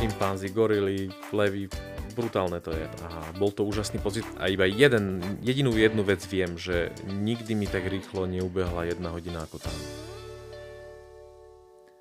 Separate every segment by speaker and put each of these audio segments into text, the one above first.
Speaker 1: šimpanzi, gorily, levy, brutálne to je. A bol to úžasný pocit a iba jeden, jedinú jednu vec viem, že nikdy mi tak rýchlo neubehla jedna hodina ako tam.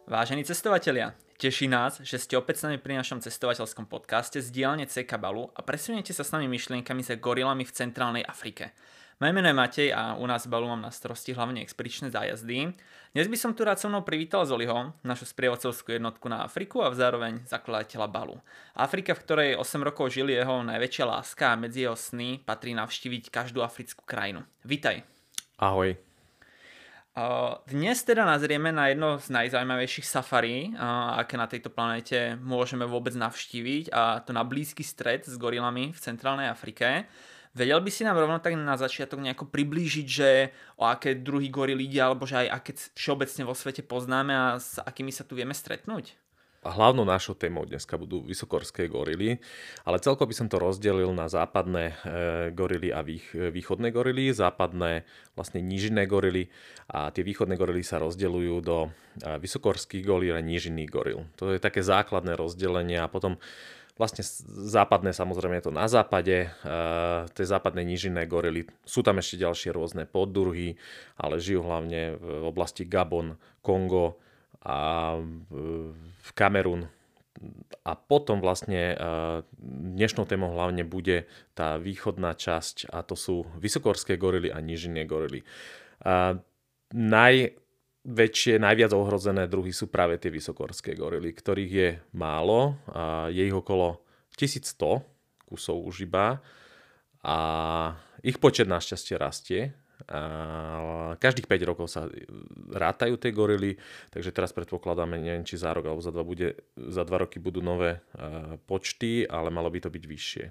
Speaker 2: Vážení cestovatelia, teší nás, že ste opäť s nami pri našom cestovateľskom podcaste z dielne C Kabalu a presuniete sa s nami myšlienkami za gorilami v centrálnej Afrike. Moje meno je Matej a u nás Balu mám na starosti hlavne expedičné zájazdy. Dnes by som tu rád so mnou privítal Zoliho, našu sprievodcovskú jednotku na Afriku a zároveň zakladateľa Balu. Afrika, v ktorej 8 rokov žili jeho najväčšia láska a medzi jeho sny patrí navštíviť každú africkú krajinu. Vítaj.
Speaker 1: Ahoj.
Speaker 2: Dnes teda nazrieme na jedno z najzaujímavejších safari, aké na tejto planéte môžeme vôbec navštíviť a to na blízky stred s gorilami v centrálnej Afrike. Vedel by si nám rovno tak na začiatok nejako priblížiť, že o aké druhy gorily ide, alebo že aj aké všeobecne vo svete poznáme a s akými sa tu vieme stretnúť?
Speaker 1: Hlavnou našou témou dneska budú vysokorské gorily, ale celko by som to rozdelil na západné e, gorily a vých, východné gorily. Západné vlastne nížinné gorily a tie východné gorily sa rozdeľujú do e, vysokorských goril a nížinných goril. To je také základné rozdelenie a potom Vlastne západné samozrejme je to na západe, uh, tie západné nížinné gorily. Sú tam ešte ďalšie rôzne poddruhy, ale žijú hlavne v oblasti Gabon, Kongo a v Kamerun. A potom vlastne uh, dnešnou témou hlavne bude tá východná časť a to sú vysokorské gorily a nížinné gorily. Naj, väčšie, najviac ohrozené druhy sú práve tie vysokorské gorily, ktorých je málo. A je ich okolo 1100 kusov už iba a ich počet našťastie rastie. A každých 5 rokov sa rátajú tie gorily, takže teraz predpokladáme, neviem či za rok alebo za dva, bude, za dva roky budú nové počty, ale malo by to byť vyššie.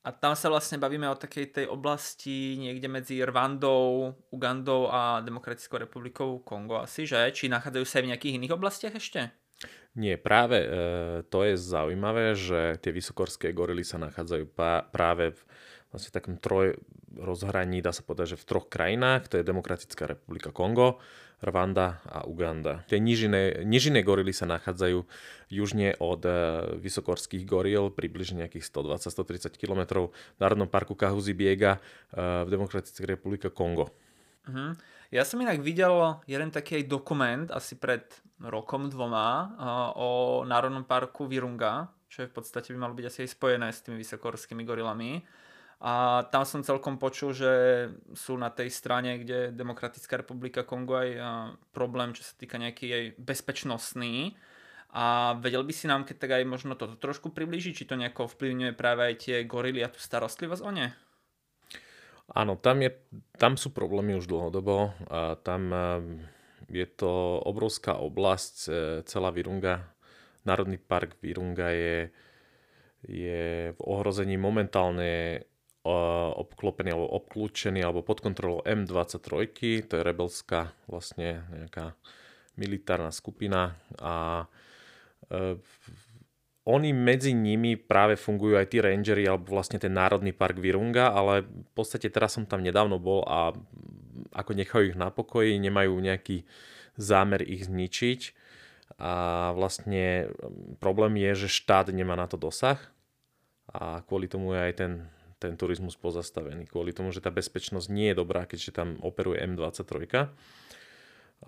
Speaker 2: A tam sa vlastne bavíme o takej tej oblasti niekde medzi Rwandou, Ugandou a Demokratickou republikou Kongo asi, že? Či nachádzajú sa aj v nejakých iných oblastiach ešte?
Speaker 1: Nie, práve e, to je zaujímavé, že tie vysokorské gorily sa nachádzajú pa, práve v vlastne takom troj rozhraní, dá sa povedať, že v troch krajinách, to je Demokratická republika Kongo, Rwanda a Uganda. Tie nižine, nižine gorily sa nachádzajú južne od e, vysokorských goril, približne nejakých 120-130 km v Národnom parku Kahuzi Biega e, v Demokratickej republike Kongo.
Speaker 2: Uh-huh. Ja som inak videl jeden taký dokument asi pred rokom, dvoma e, o Národnom parku Virunga, čo je v podstate by malo byť asi aj spojené s tými vysokorskými gorilami. A tam som celkom počul, že sú na tej strane, kde Demokratická republika Kongo aj problém, čo sa týka nejaký jej bezpečnostný. A vedel by si nám keď tak aj možno toto trošku približiť, či to nejako vplyvňuje práve aj tie gorily a tú starostlivosť o ne?
Speaker 1: Áno, tam, je, tam sú problémy už dlhodobo. A tam je to obrovská oblasť, e, celá Virunga, Národný park Virunga je, je v ohrození momentálne obklopený alebo obklúčený alebo pod kontrolou M23, to je rebelská vlastne nejaká militárna skupina a e, oni medzi nimi práve fungujú aj tí rangery alebo vlastne ten národný park Virunga, ale v podstate teraz som tam nedávno bol a ako nechajú ich na pokoji, nemajú nejaký zámer ich zničiť. A vlastne problém je, že štát nemá na to dosah a kvôli tomu je aj ten ten turizmus pozastavený kvôli tomu, že tá bezpečnosť nie je dobrá, keďže tam operuje M23.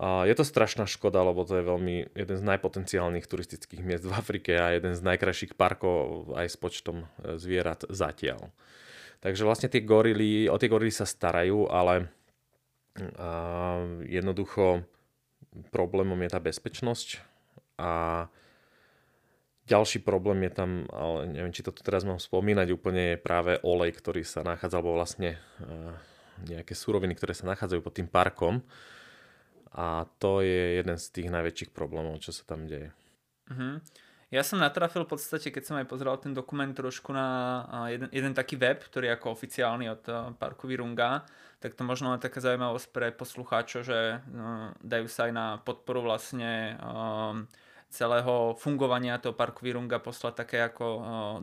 Speaker 1: A je to strašná škoda, lebo to je veľmi jeden z najpotenciálnych turistických miest v Afrike a jeden z najkrajších parkov aj s počtom e, zvierat zatiaľ. Takže vlastne tie gorily, o tie gorily sa starajú, ale a jednoducho problémom je tá bezpečnosť a ďalší problém je tam, ale neviem, či to teraz mám spomínať, úplne je práve olej, ktorý sa nachádza, alebo vlastne uh, nejaké suroviny, ktoré sa nachádzajú pod tým parkom. A to je jeden z tých najväčších problémov, čo sa tam deje.
Speaker 2: Uh-huh. Ja som natrafil v podstate, keď som aj pozeral ten dokument trošku na jeden, jeden taký web, ktorý je ako oficiálny od parku Virunga, tak to možno je taká zaujímavosť pre poslucháčov, že no, dajú sa aj na podporu vlastne um, celého fungovania toho parku Virunga poslať také ako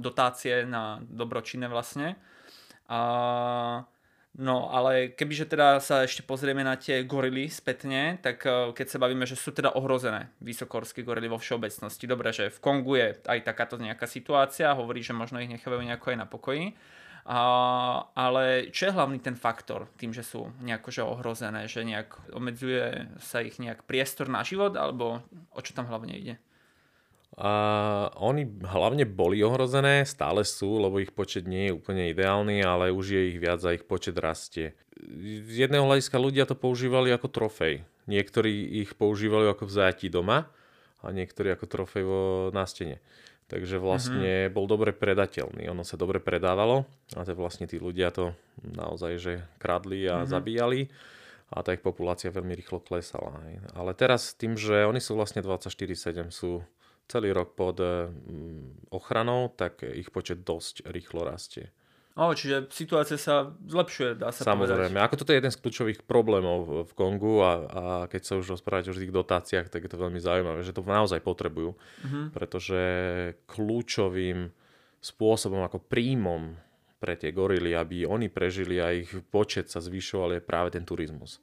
Speaker 2: dotácie na dobročinné vlastne. A No ale kebyže teda sa ešte pozrieme na tie gorily spätne, tak eh, keď sa bavíme, že sú teda ohrozené vysokorské gorily vo všeobecnosti. Dobre, že v Kongu je aj takáto nejaká situácia, hovorí, že možno ich nechávajú nejako aj na pokoji. A, ale čo je hlavný ten faktor tým, že sú nejako že ohrozené, že nejak obmedzuje sa ich nejak priestor na život, alebo o čo tam hlavne ide?
Speaker 1: A oni hlavne boli ohrozené, stále sú, lebo ich počet nie je úplne ideálny, ale už je ich viac a ich počet rastie. Z jedného hľadiska ľudia to používali ako trofej. Niektorí ich používali ako v zajatí doma a niektorí ako trofej vo nástene. Takže vlastne mm-hmm. bol dobre predateľný. Ono sa dobre predávalo a to vlastne tí ľudia to naozaj že kradli a mm-hmm. zabíjali a tá ich populácia veľmi rýchlo klesala. Ale teraz tým, že oni sú vlastne 24-7, sú celý rok pod mm, ochranou, tak ich počet dosť rýchlo rastie.
Speaker 2: O, čiže situácia sa zlepšuje, dá sa
Speaker 1: Samozrejme.
Speaker 2: povedať.
Speaker 1: Ako toto je jeden z kľúčových problémov v Kongu a, a keď sa už rozprávate o tých dotáciách, tak je to veľmi zaujímavé, že to naozaj potrebujú. Mm-hmm. Pretože kľúčovým spôsobom ako príjmom pre tie gorily, aby oni prežili a ich počet sa zvyšoval, je práve ten turizmus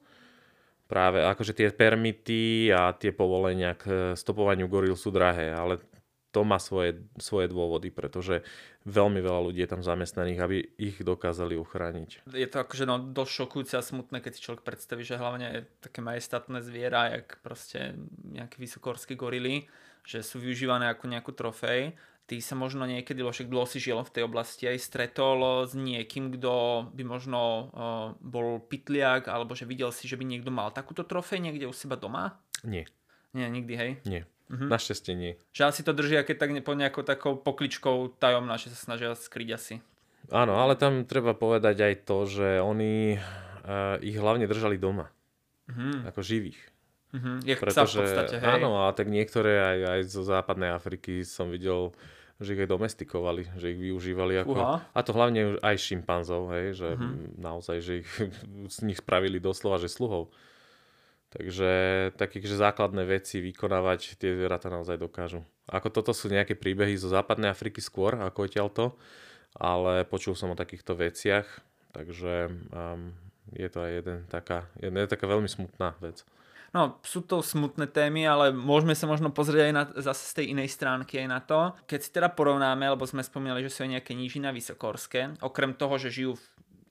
Speaker 1: práve akože tie permity a tie povolenia k stopovaniu goril sú drahé, ale to má svoje, svoje dôvody, pretože veľmi veľa ľudí je tam zamestnaných, aby ich dokázali uchrániť.
Speaker 2: Je to akože no, dosť šokujúce a smutné, keď si človek predstaví, že hlavne také majestátne zviera, jak proste nejaké vysokorské gorily, že sú využívané ako nejakú trofej ty sa možno niekedy, však dlho si žil v tej oblasti, aj stretol s niekým, kto by možno uh, bol pitliak, alebo že videl si, že by niekto mal takúto trofej niekde u seba doma?
Speaker 1: Nie.
Speaker 2: Nie, nikdy, hej?
Speaker 1: Nie. Mhm. Našťastie nie.
Speaker 2: Že asi to držia, keď tak po nejakou takou pokličkou tajomná, že sa snažia skryť asi.
Speaker 1: Áno, ale tam treba povedať aj to, že oni uh, ich hlavne držali doma. Mhm. Ako živých.
Speaker 2: Mhm, je Pretože, v podstate, hej.
Speaker 1: Áno, a tak niektoré aj, aj zo západnej Afriky som videl že ich aj domestikovali, že ich využívali ako... Uha. A to hlavne aj šimpanzov, hej, že uh-huh. naozaj, že ich z nich spravili doslova, že sluhov. Takže také, že základné veci vykonávať tie zvieratá naozaj dokážu. Ako toto sú nejaké príbehy zo západnej Afriky skôr, ako to, ale počul som o takýchto veciach, takže um, je to aj jeden taká, jedna, je taká veľmi smutná vec.
Speaker 2: No, sú to smutné témy, ale môžeme sa možno pozrieť aj na, zase z tej inej stránky aj na to. Keď si teda porovnáme, lebo sme spomínali, že sú aj nejaké nížina vysokorské, okrem toho, že žijú v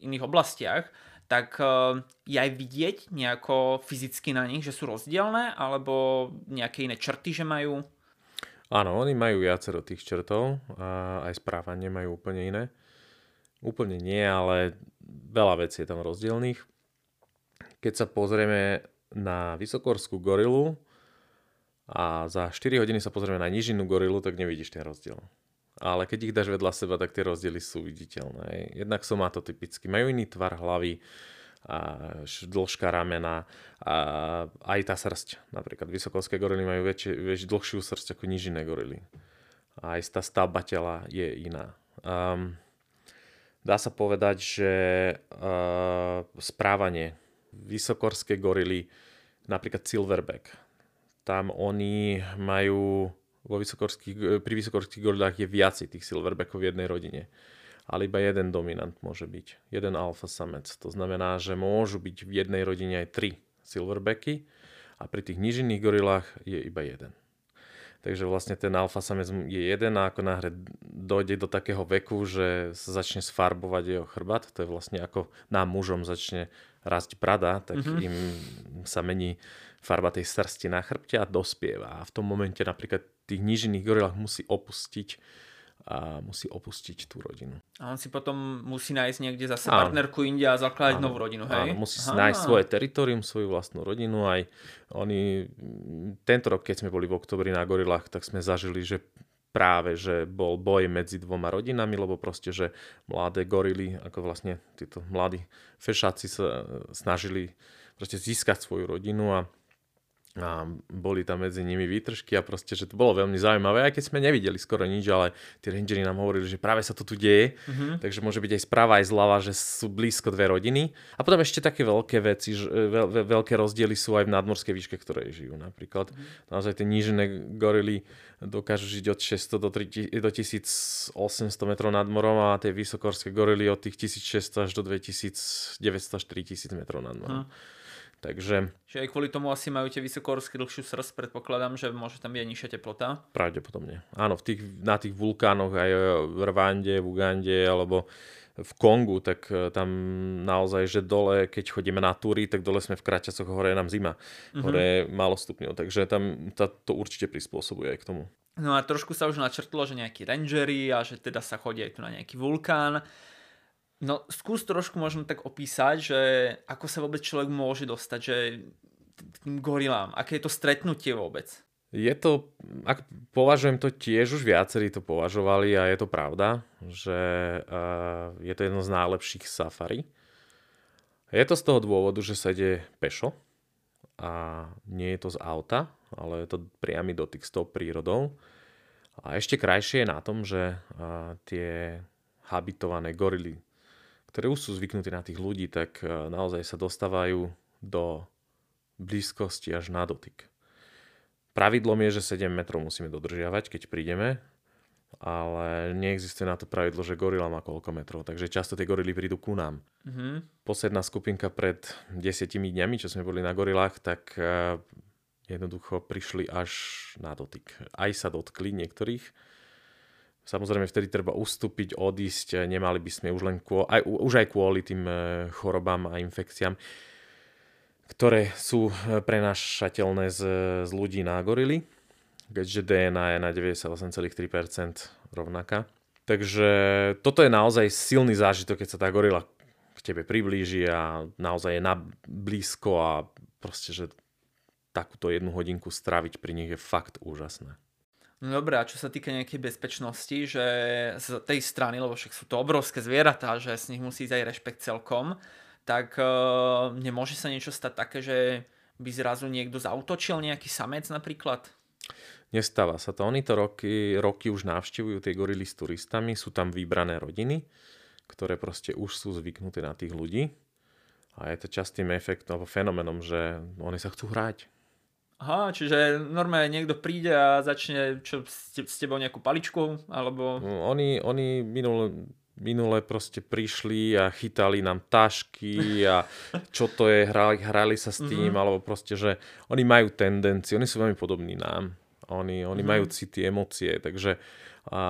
Speaker 2: iných oblastiach, tak uh, je aj vidieť nejako fyzicky na nich, že sú rozdielne, alebo nejaké iné črty, že majú?
Speaker 1: Áno, oni majú viacero tých črtov a aj správanie majú úplne iné. Úplne nie, ale veľa vecí je tam rozdielných. Keď sa pozrieme na vysokorskú gorilu a za 4 hodiny sa pozrieme na nižinu gorilu, tak nevidíš ten rozdiel. Ale keď ich dáš vedľa seba, tak tie rozdiely sú viditeľné. Jednak sú typicky. Majú iný tvar hlavy, a dĺžka ramena a aj tá srst. Napríklad vysokorské gorily majú väčšie, väč, dlhšiu srst ako nižinné gorily. A aj tá stavba tela je iná. Um, dá sa povedať, že uh, správanie vysokorské gorily, napríklad silverback. Tam oni majú vo vysokorských, pri vysokorských gorilách je viac tých silverbackov v jednej rodine. Ale iba jeden dominant môže byť. Jeden alfa samec. To znamená, že môžu byť v jednej rodine aj tri silverbacky a pri tých nižinných gorilách je iba jeden. Takže vlastne ten alfa samec je jeden a ako náhle dojde do takého veku, že sa začne sfarbovať jeho chrbát, to je vlastne ako nám mužom začne rásť brada, tak mm-hmm. im sa mení farba tej srsti na chrbte a dospieva. A v tom momente napríklad tých nížinných gorilách musí opustiť a musí opustiť tú rodinu.
Speaker 2: A on si potom musí nájsť niekde zase áno. partnerku inde a zakladať novú rodinu, hej?
Speaker 1: Áno, musí si nájsť svoje teritorium, svoju vlastnú rodinu. Aj oni, tento rok, keď sme boli v oktobri na gorilách, tak sme zažili, že práve, že bol boj medzi dvoma rodinami, lebo proste, že mladé gorily, ako vlastne títo mladí fešáci sa snažili proste získať svoju rodinu a a boli tam medzi nimi výtržky a proste, že to bolo veľmi zaujímavé, aj keď sme nevideli skoro nič, ale tí rangeri nám hovorili, že práve sa to tu deje, mm-hmm. takže môže byť aj správa, aj zľava, že sú blízko dve rodiny. A potom ešte také veľké veci, že veľ, veľ, veľké rozdiely sú aj v nadmorskej výške, ktoré žijú. Napríklad mm-hmm. naozaj tie nížené gorily dokážu žiť od 600 do, 3, do 1800 metrov nad morom a tie vysokorské gorily od tých 1600 až do 2900 až 3000 metrov nad morom. Mm. Takže...
Speaker 2: Čiže aj kvôli tomu asi majú tie vysokohorsky dlhšiu srst, predpokladám, že môže tam byť aj nižšia teplota?
Speaker 1: Pravdepodobne. Áno, v tých, na tých vulkánoch aj v Rwande, v Ugande alebo v Kongu, tak e, tam naozaj, že dole, keď chodíme na túry, tak dole sme v kraťacoch, hore je nám zima. Mm-hmm. Hore je málo stupňov, takže tam tá, to určite prispôsobuje aj k tomu.
Speaker 2: No a trošku sa už načrtlo, že nejakí rangery a že teda sa chodí aj tu na nejaký vulkán. No skús trošku možno tak opísať, že ako sa vôbec človek môže dostať, že k tým gorilám, aké je to stretnutie vôbec?
Speaker 1: Je to, ak považujem to tiež, už viacerí to považovali a je to pravda, že uh, je to jedno z najlepších safari. Je to z toho dôvodu, že sa ide pešo a nie je to z auta, ale je to priamy dotyk s tou prírodou. A ešte krajšie je na tom, že uh, tie habitované gorily ktoré už sú zvyknutí na tých ľudí, tak e, naozaj sa dostávajú do blízkosti až na dotyk. Pravidlom je, že 7 metrov musíme dodržiavať, keď prídeme, ale neexistuje na to pravidlo, že gorila má koľko metrov, takže často tie gorily prídu ku nám. Mm-hmm. Posledná skupinka pred desiatimi dňami, čo sme boli na gorilách, tak e, jednoducho prišli až na dotyk. Aj sa dotkli niektorých, Samozrejme, vtedy treba ustúpiť, odísť, nemali by sme už len kvôli, aj, už aj kvôli tým e, chorobám a infekciám, ktoré sú e, prenášateľné z, z ľudí na gorily, keďže DNA je na 98,3% rovnaká. Takže toto je naozaj silný zážitok, keď sa tá gorila k tebe priblíži a naozaj je na blízko a proste, že takúto jednu hodinku straviť pri nich je fakt úžasné.
Speaker 2: No dobré, a čo sa týka nejakej bezpečnosti, že z tej strany, lebo však sú to obrovské zvieratá, že z nich musí ísť aj rešpekt celkom, tak uh, nemôže sa niečo stať také, že by zrazu niekto zautočil nejaký samec napríklad?
Speaker 1: Nestáva sa to. Oni to roky, roky už navštevujú tie gorily s turistami, sú tam vybrané rodiny, ktoré proste už sú zvyknuté na tých ľudí. A je to častým efektom alebo fenomenom, že oni sa chcú hrať
Speaker 2: Aha, čiže normálne niekto príde a začne čo, s tebou nejakú paličku, alebo...
Speaker 1: No, oni, oni minule, minule proste prišli a chytali nám tašky a čo to je, hrali, hrali sa s tým, mm-hmm. alebo proste, že oni majú tendenciu, oni sú veľmi podobní nám. Oni, oni mm-hmm. majú city, emócie, takže a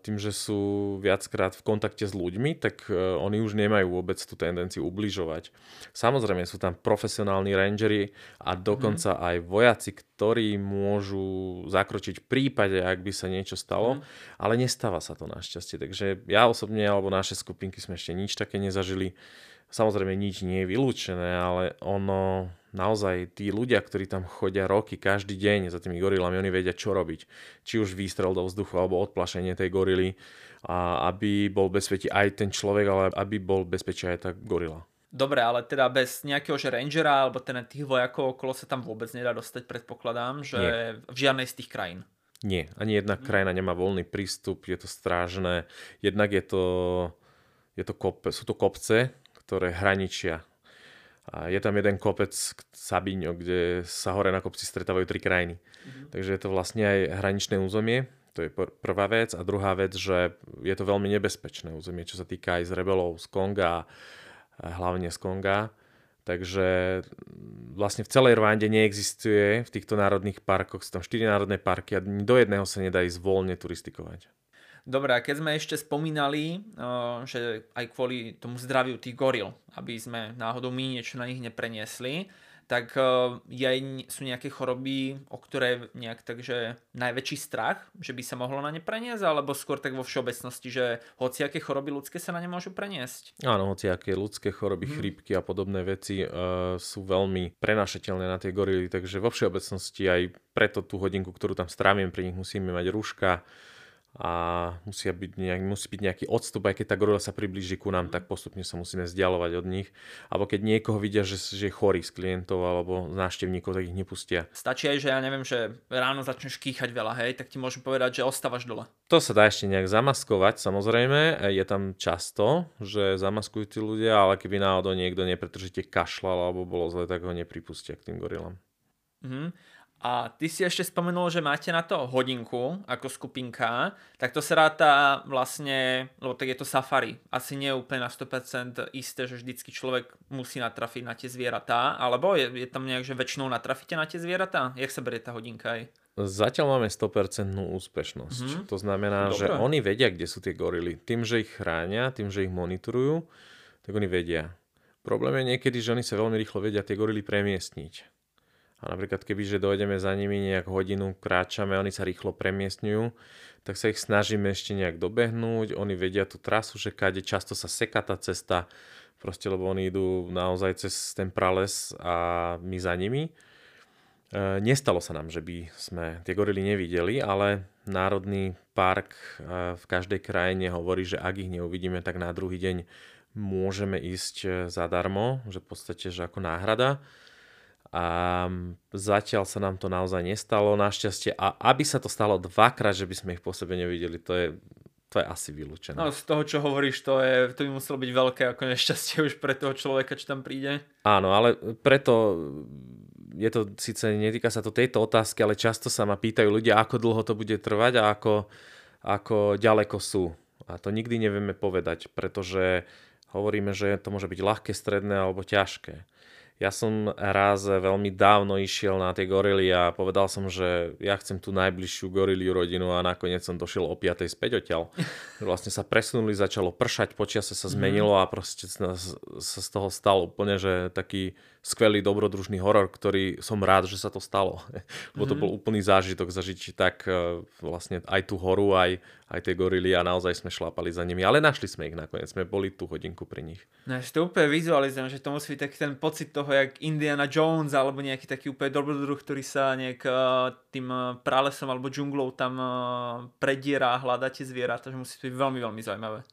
Speaker 1: tým, že sú viackrát v kontakte s ľuďmi, tak uh, oni už nemajú vôbec tú tendenciu ubližovať. Samozrejme sú tam profesionálni rangery a dokonca mm. aj vojaci, ktorí môžu zakročiť v prípade, ak by sa niečo stalo, mm. ale nestáva sa to našťastie. Takže ja osobne alebo naše skupinky sme ešte nič také nezažili. Samozrejme nič nie je vylúčené, ale ono naozaj tí ľudia, ktorí tam chodia roky, každý deň za tými gorilami, oni vedia, čo robiť. Či už výstrel do vzduchu, alebo odplašenie tej gorily, a aby bol bezpečí aj ten človek, ale aby bol bezpečí aj tá gorila.
Speaker 2: Dobre, ale teda bez nejakého že rangera alebo teda tých vojakov okolo sa tam vôbec nedá dostať, predpokladám, že Nie. v žiadnej z tých krajín.
Speaker 1: Nie, ani jedna hmm. krajina nemá voľný prístup, je to strážne. Jednak je to, je to kop, sú to kopce, ktoré hraničia a je tam jeden kopec Sabíňo, kde sa hore na kopci stretávajú tri krajiny. Mm-hmm. Takže je to vlastne aj hraničné územie, to je prvá vec. A druhá vec, že je to veľmi nebezpečné územie, čo sa týka aj z rebelov z Konga, hlavne z Konga. Takže vlastne v celej Rwande neexistuje v týchto národných parkoch, sú tam 4 národné parky a do jedného sa nedá ísť voľne turistikovať.
Speaker 2: Dobre, a keď sme ešte spomínali, uh, že aj kvôli tomu zdraviu tých goril, aby sme náhodou my niečo na nich nepreniesli, tak uh, je, sú nejaké choroby, o ktoré nejak takže najväčší strach, že by sa mohlo na ne preniesť, alebo skôr tak vo všeobecnosti, že hociaké choroby ľudské sa na ne môžu preniesť?
Speaker 1: Áno, hociaké ľudské choroby, hmm. chrípky a podobné veci uh, sú veľmi prenašateľné na tie gorily, takže vo všeobecnosti aj preto tú hodinku, ktorú tam strávim, pri nich musíme mať rúška, a musia byť nejak, musí byť nejaký odstup, aj keď tá gorila sa priblíži ku nám, tak postupne sa musíme vzdialovať od nich. Alebo keď niekoho vidia, že, že je chorý z klientov alebo z návštevníkov, tak ich nepustia.
Speaker 2: Stačí aj, že ja neviem, že ráno začneš kýchať veľa, hej, tak ti môžem povedať, že ostávaš dole.
Speaker 1: To sa dá ešte nejak zamaskovať, samozrejme. Je tam často, že zamaskujú tí ľudia, ale keby náhodou niekto nepretržite kašľal alebo bolo zle, tak ho nepripustia k tým gorilám.
Speaker 2: Mm-hmm. A ty si ešte spomenul, že máte na to hodinku ako skupinka, tak to sa ráta vlastne, lebo tak je to safari. Asi nie je úplne na 100% isté, že vždycky človek musí natrafiť na tie zvieratá, alebo je, je tam nejak, že väčšinou natrafíte na tie zvieratá? Jak sa berie tá hodinka aj?
Speaker 1: Zatiaľ máme 100% úspešnosť. Mm-hmm. To znamená, Dobre. že oni vedia, kde sú tie gorily. Tým, že ich chránia, tým, že ich monitorujú, tak oni vedia. Problém je niekedy, že oni sa veľmi rýchlo vedia tie gorily premiestniť. A napríklad keby, že dojdeme za nimi nejak hodinu, kráčame, oni sa rýchlo premiestňujú, tak sa ich snažíme ešte nejak dobehnúť. Oni vedia tú trasu, že kade často sa seka tá cesta, proste lebo oni idú naozaj cez ten prales a my za nimi. E, nestalo sa nám, že by sme tie gorily nevideli, ale Národný park e, v každej krajine hovorí, že ak ich neuvidíme, tak na druhý deň môžeme ísť e, zadarmo, že v podstate, že ako náhrada a zatiaľ sa nám to naozaj nestalo, našťastie. A aby sa to stalo dvakrát, že by sme ich po sebe nevideli, to je, to je asi vylúčené.
Speaker 2: No z toho, čo hovoríš, to, je, to by muselo byť veľké ako nešťastie už pre toho človeka, čo tam príde.
Speaker 1: Áno, ale preto je to síce, netýka sa to tejto otázky, ale často sa ma pýtajú ľudia, ako dlho to bude trvať a ako, ako ďaleko sú. A to nikdy nevieme povedať, pretože hovoríme, že to môže byť ľahké, stredné alebo ťažké. Ja som raz veľmi dávno išiel na tie gorily a povedal som, že ja chcem tú najbližšiu goriliu rodinu a nakoniec som došiel o 5. späť odtiaľ. Vlastne sa presunuli, začalo pršať, počasie sa zmenilo a proste sa z toho stal úplne, že taký skvelý dobrodružný horor, ktorý som rád, že sa to stalo. Lebo to mhm. bol úplný zážitok zažiť tak e, vlastne aj tú horu, aj, aj tie gorily a naozaj sme šlápali za nimi. Ale našli sme ich nakoniec, sme boli tú hodinku pri nich.
Speaker 2: No to úplne vizualizujem, že to musí byť taký ten pocit toho, toho, jak Indiana Jones alebo nejaký taký úplne dobrodruh, ktorý sa nejak uh, tým uh, pralesom alebo džunglou tam uh, prediera a hľadá tie zvieratá, že musí to byť veľmi, veľmi zaujímavé.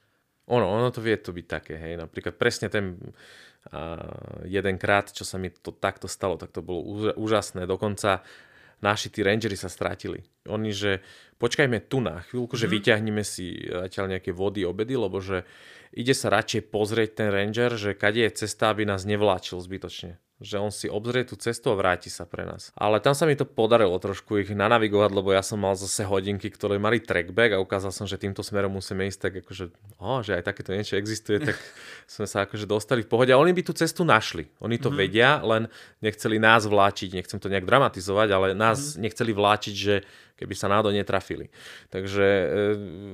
Speaker 1: Ono, ono to vie to byť také, hej, napríklad presne ten uh, jedenkrát, čo sa mi to takto stalo, tak to bolo úžasné, dokonca naši tí rangery sa strátili. Oni, že počkajme tu na chvíľku, mm-hmm. že mhm. vyťahneme si zatiaľ nejaké vody, obedy, lebo že ide sa radšej pozrieť ten ranger, že kade je cesta, aby nás nevláčil zbytočne že on si obzrie tú cestu a vráti sa pre nás. Ale tam sa mi to podarilo trošku ich nanavigovať, lebo ja som mal zase hodinky, ktoré mali trackback a ukázal som, že týmto smerom musíme ísť tak akože, oh, že aj takéto niečo existuje, tak sme sa akože dostali v pohode. A oni by tú cestu našli. Oni to mm-hmm. vedia, len nechceli nás vláčiť, nechcem to nejak dramatizovať, ale nás mm-hmm. nechceli vláčiť, že keby sa náhodou netrafili. Takže e,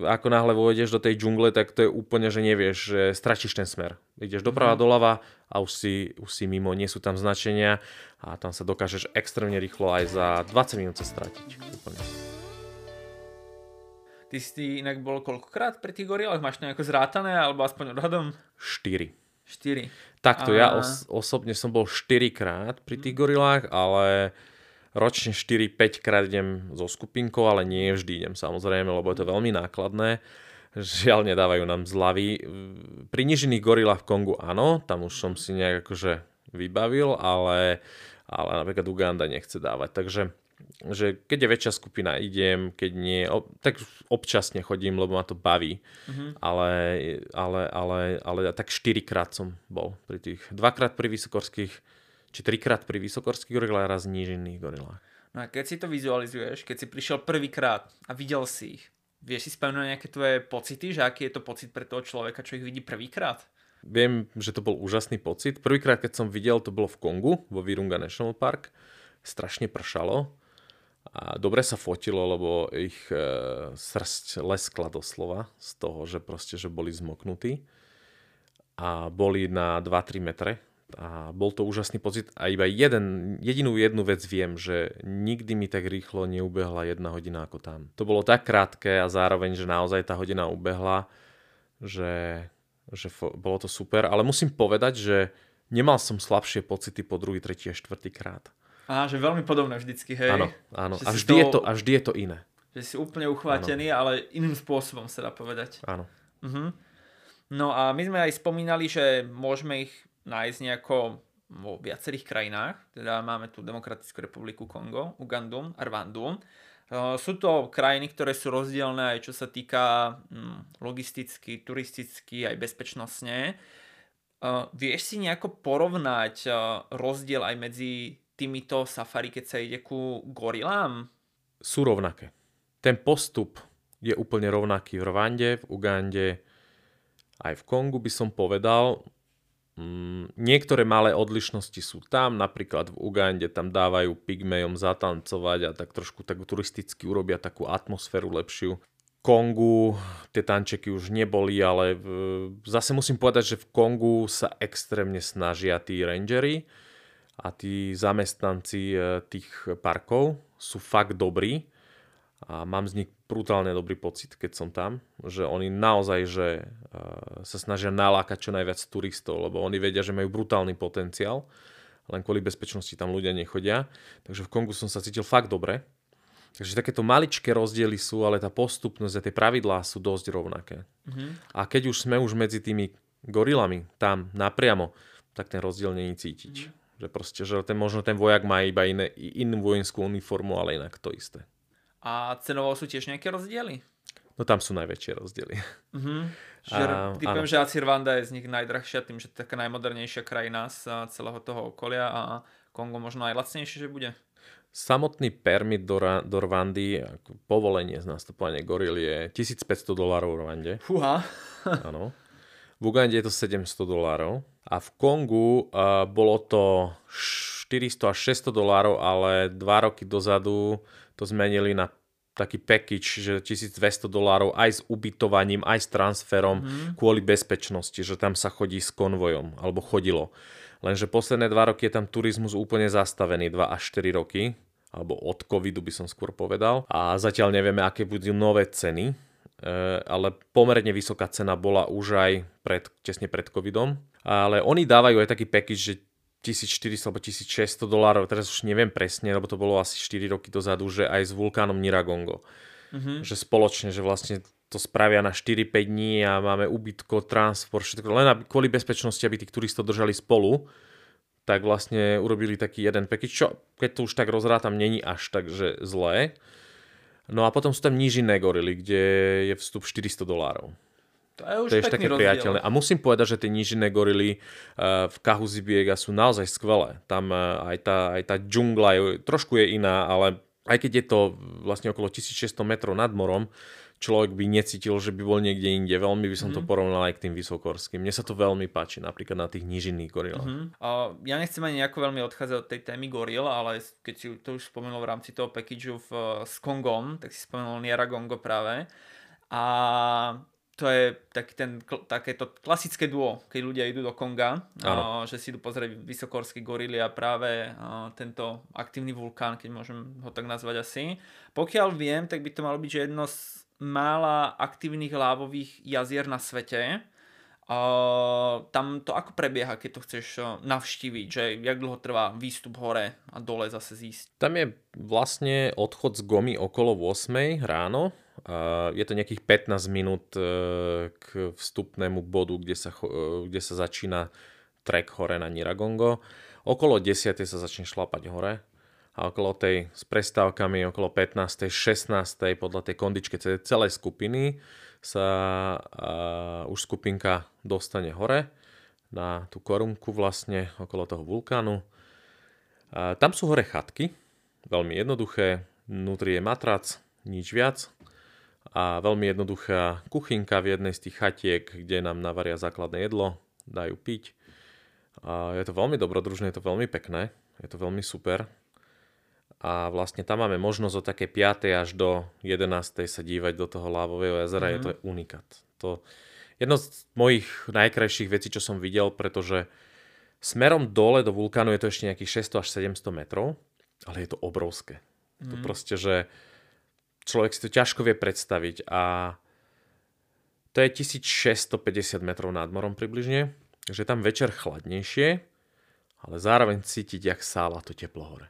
Speaker 1: ako náhle vojdeš do tej džungle, tak to je úplne, že nevieš, že stratíš ten smer. Ideš doprava, mm. doľava a už si, už si mimo, nie sú tam značenia a tam sa dokážeš extrémne rýchlo aj za 20 minút sa stratiť. Úplne.
Speaker 2: Ty si inak bol koľkokrát pri tých gorilách? Máš to nejako zrátané alebo aspoň odhadom?
Speaker 1: 4.
Speaker 2: 4.
Speaker 1: Takto, a... ja os- osobne som bol 4 krát pri tých gorilách, ale ročne 4-5 krát idem so skupinkou, ale nie vždy idem samozrejme, lebo je to veľmi nákladné. Žiaľ, nedávajú nám zľavy. Pri nižinných gorilách v Kongu áno, tam už som si nejak akože vybavil, ale, ale napríklad Uganda nechce dávať. Takže že keď je väčšia skupina, idem, keď nie, tak občasne chodím, lebo ma to baví. Mm-hmm. Ale, ale, ale, ale tak 4 krát som bol pri tých, dvakrát pri vysokorských či trikrát pri vysokorských gorilách a raz nížinných gorilách.
Speaker 2: No a keď si to vizualizuješ, keď si prišiel prvýkrát a videl si ich, vieš si spomenúť nejaké tvoje pocity, že aký je to pocit pre toho človeka, čo ich vidí prvýkrát?
Speaker 1: Viem, že to bol úžasný pocit. Prvýkrát, keď som videl, to bolo v Kongu, vo Virunga National Park. Strašne pršalo a dobre sa fotilo, lebo ich e, srst leskla doslova z toho, že proste, že boli zmoknutí a boli na 2-3 metre a bol to úžasný pocit a iba jeden, jedinú jednu vec viem, že nikdy mi tak rýchlo neubehla jedna hodina ako tam. To bolo tak krátke a zároveň, že naozaj tá hodina ubehla, že, že fo, bolo to super, ale musím povedať, že nemal som slabšie pocity po druhý, tretí a štvrtý krát.
Speaker 2: Á, že veľmi podobné vždycky, hej.
Speaker 1: Áno, áno. A vždy, toho... je to, a vždy je to iné.
Speaker 2: Že si úplne uchvátený, ano. ale iným spôsobom sa dá povedať.
Speaker 1: Áno.
Speaker 2: Uh-huh. No a my sme aj spomínali, že môžeme ich nájsť nejako vo viacerých krajinách. Teda máme tu Demokratickú republiku Kongo, Ugandu a Rwandu. Sú to krajiny, ktoré sú rozdielne aj čo sa týka hm, logisticky, turisticky, aj bezpečnostne. Vieš si nejako porovnať rozdiel aj medzi týmito safari, keď sa ide ku gorilám?
Speaker 1: Sú rovnaké. Ten postup je úplne rovnaký v Rwande, v Ugande, aj v Kongu by som povedal. Mm, niektoré malé odlišnosti sú tam, napríklad v Ugande tam dávajú pygmejom zatancovať a tak trošku tak turisticky urobia takú atmosféru lepšiu. Kongu tie tančeky už neboli, ale v, zase musím povedať, že v Kongu sa extrémne snažia tí rangery a tí zamestnanci e, tých parkov sú fakt dobrí a mám z nich brutálne dobrý pocit, keď som tam, že oni naozaj že e, sa snažia nalákať čo najviac turistov, lebo oni vedia, že majú brutálny potenciál, len kvôli bezpečnosti tam ľudia nechodia. Takže v Kongu som sa cítil fakt dobre Takže takéto maličké rozdiely sú, ale tá postupnosť a tie pravidlá sú dosť rovnaké. Mm-hmm. A keď už sme už medzi tými gorilami tam napriamo, tak ten rozdiel není cítiť. Mm-hmm. Že proste, že ten, možno ten vojak má iba iné, inú vojenskú uniformu, ale inak to isté.
Speaker 2: A cenovo sú tiež nejaké rozdiely?
Speaker 1: No tam sú najväčšie rozdiely.
Speaker 2: Mm-hmm. Že, a, typujem, že asi Rwanda je z nich najdrahšia, tým, že to je taká najmodernejšia krajina z celého toho okolia a Kongo možno aj lacnejšie, že bude.
Speaker 1: Samotný permit do, do Rwandy, ako povolenie z nastupovania goril je 1500 dolárov v Rwande.
Speaker 2: Fúha.
Speaker 1: Áno. V Ugande je to 700 dolárov. A v Kongu uh, bolo to 400 až 600 dolárov, ale dva roky dozadu to zmenili na taký package, že 1200 dolárov aj s ubytovaním, aj s transferom mm. kvôli bezpečnosti, že tam sa chodí s konvojom, alebo chodilo. Lenže posledné dva roky je tam turizmus úplne zastavený, 2 až 4 roky, alebo od covidu by som skôr povedal. A zatiaľ nevieme, aké budú nové ceny, e, ale pomerne vysoká cena bola už aj pred, tesne pred covidom. Ale oni dávajú aj taký package, že 1400 alebo 1600 dolárov, teraz už neviem presne, lebo to bolo asi 4 roky dozadu, že aj s vulkánom Niragongo. Mm-hmm. Že spoločne, že vlastne to spravia na 4-5 dní a máme ubytko, transport, všetko, len aby, kvôli bezpečnosti, aby tých turistov držali spolu, tak vlastne urobili taký jeden package, čo keď to už tak rozrátam, není až tak, že zlé. No a potom sú tam nížinné gorily, kde je vstup 400 dolárov.
Speaker 2: To je už to je také rozdiel. priateľné.
Speaker 1: A musím povedať, že tie nížinné gorily uh, v Kahuzibiega sú naozaj skvelé. Tam uh, aj, tá, aj tá džungla je, trošku je iná, ale aj keď je to vlastne okolo 1600 metrov nad morom, človek by necítil, že by bol niekde inde. Veľmi by som mm. to mhm. porovnal aj k tým vysokorským. Mne sa to veľmi páči, napríklad na tých nížinných gorilách. Mm-hmm.
Speaker 2: Uh, ja nechcem ani nejako veľmi odchádzať od tej témy goril, ale keď si to už spomenul v rámci toho packageu v, uh, s Kongom, tak si spomenul Nieragongo práve. A to je taký ten, takéto klasické duo, keď ľudia idú do Konga, uh, že si idú pozrieť vysokorské gorily a práve uh, tento aktívny vulkán, keď môžem ho tak nazvať asi. Pokiaľ viem, tak by to malo byť, že jedno z mála aktívnych lávových jazier na svete. Tam to ako prebieha, keď to chceš uh, navštíviť, že jak dlho trvá výstup hore a dole zase zísť?
Speaker 1: Tam je vlastne odchod z Gomy okolo 8 ráno. Je to nejakých 15 minút uh, k vstupnému bodu, kde sa, uh, kde sa začína trek hore na Niragongo. Okolo 10 sa začne šlapať hore a okolo tej s prestávkami okolo 15. 16. podľa tej kondičke celej skupiny sa uh, už skupinka dostane hore na tú korunku vlastne okolo toho vulkánu. Uh, tam sú hore chatky, veľmi jednoduché, vnútri je matrac, nič viac a veľmi jednoduchá kuchynka v jednej z tých chatiek, kde nám navaria základné jedlo, dajú piť. A je to veľmi dobrodružné, je to veľmi pekné, je to veľmi super a vlastne tam máme možnosť od také 5. až do 11. sa dívať do toho lávového jazera, mm-hmm. je to mhm. unikát. To jedno z mojich najkrajších vecí, čo som videl, pretože smerom dole do vulkánu je to ešte nejakých 600 až 700 metrov, ale je to obrovské. Mm-hmm. To mhm. proste, že človek si to ťažko vie predstaviť a to je 1650 metrov nad morom približne, takže tam večer chladnejšie, ale zároveň cítiť, jak sála to teplo hore.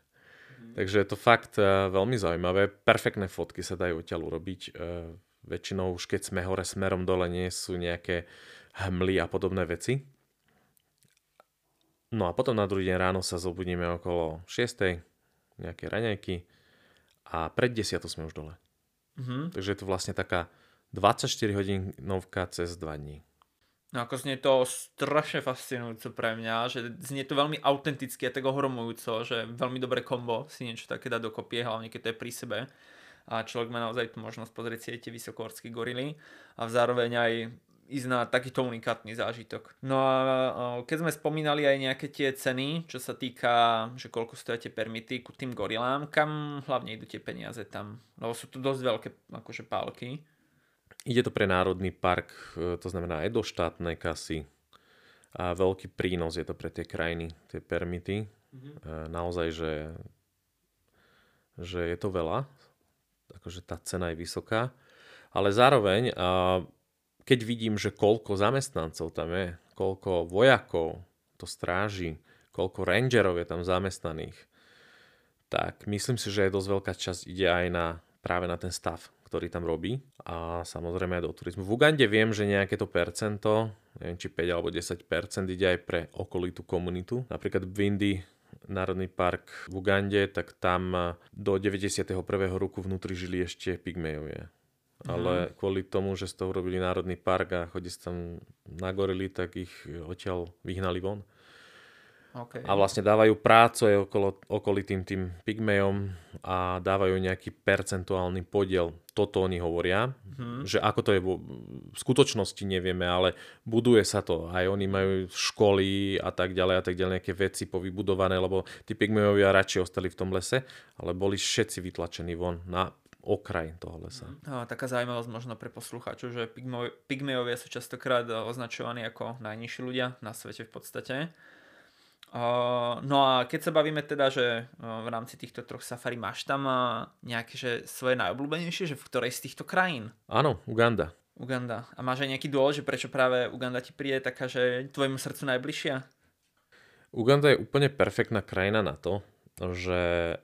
Speaker 1: Takže je to fakt uh, veľmi zaujímavé. Perfektné fotky sa dajú odtiaľ urobiť. Uh, väčšinou už keď sme hore smerom dole nie sú nejaké hmly a podobné veci. No a potom na druhý deň ráno sa zobudíme okolo 6. nejaké raňajky a pred 10 sme už dole. Mm-hmm. Takže je to vlastne taká 24 hodinovka cez 2 dní.
Speaker 2: No ako znie to strašne fascinujúco pre mňa, že znie to veľmi autenticky a tak ohromujúco, že veľmi dobré kombo si niečo také dá dokopy, hlavne keď to je pri sebe a človek má naozaj tú možnosť pozrieť si aj tie vysokohorské gorily a zároveň aj ísť na takýto unikátny zážitok. No a keď sme spomínali aj nejaké tie ceny, čo sa týka, že koľko stojí tie permity ku tým gorilám, kam hlavne idú tie peniaze tam? Lebo sú to dosť veľké akože pálky.
Speaker 1: Ide to pre Národný park, e, to znamená aj do štátnej kasy. A veľký prínos je to pre tie krajiny, tie permity. Mm-hmm. Naozaj, že, že je to veľa, akože tá cena je vysoká. Ale zároveň, keď vidím, že koľko zamestnancov tam je, koľko vojakov to stráži, koľko rangerov je tam zamestnaných, tak myslím si, že je dosť veľká časť ide aj na, práve na ten stav ktorý tam robí a samozrejme aj do turizmu. V Ugande viem, že nejaké to percento, neviem či 5 alebo 10% ide aj pre okolitú komunitu. Napríklad v Indii Národný park v Ugande, tak tam do 91. roku vnútri žili ešte pygmejovia. Ale mm. kvôli tomu, že z toho robili Národný park a chodí tam na gorily, tak ich odtiaľ vyhnali von. Okay. A vlastne dávajú prácu aj okolo, okolitým tým pygmejom a dávajú nejaký percentuálny podiel. Toto oni hovoria, hmm. že ako to je v skutočnosti nevieme, ale buduje sa to. Aj oni majú školy a tak ďalej a tak ďalej, nejaké veci povybudované, lebo tí pygmejovia radšej ostali v tom lese, ale boli všetci vytlačení von na okraj toho lesa.
Speaker 2: A, taká zaujímavosť možno pre poslucháčov, že pygmejovia sú častokrát označovaní ako najnižší ľudia na svete v podstate no a keď sa bavíme teda, že v rámci týchto troch safari máš tam nejaké že svoje najobľúbenejšie, že v ktorej z týchto krajín?
Speaker 1: Áno, Uganda.
Speaker 2: Uganda. A máš aj nejaký dôvod, že prečo práve Uganda ti príde taká, že tvojmu srdcu najbližšia?
Speaker 1: Uganda je úplne perfektná krajina na to, že,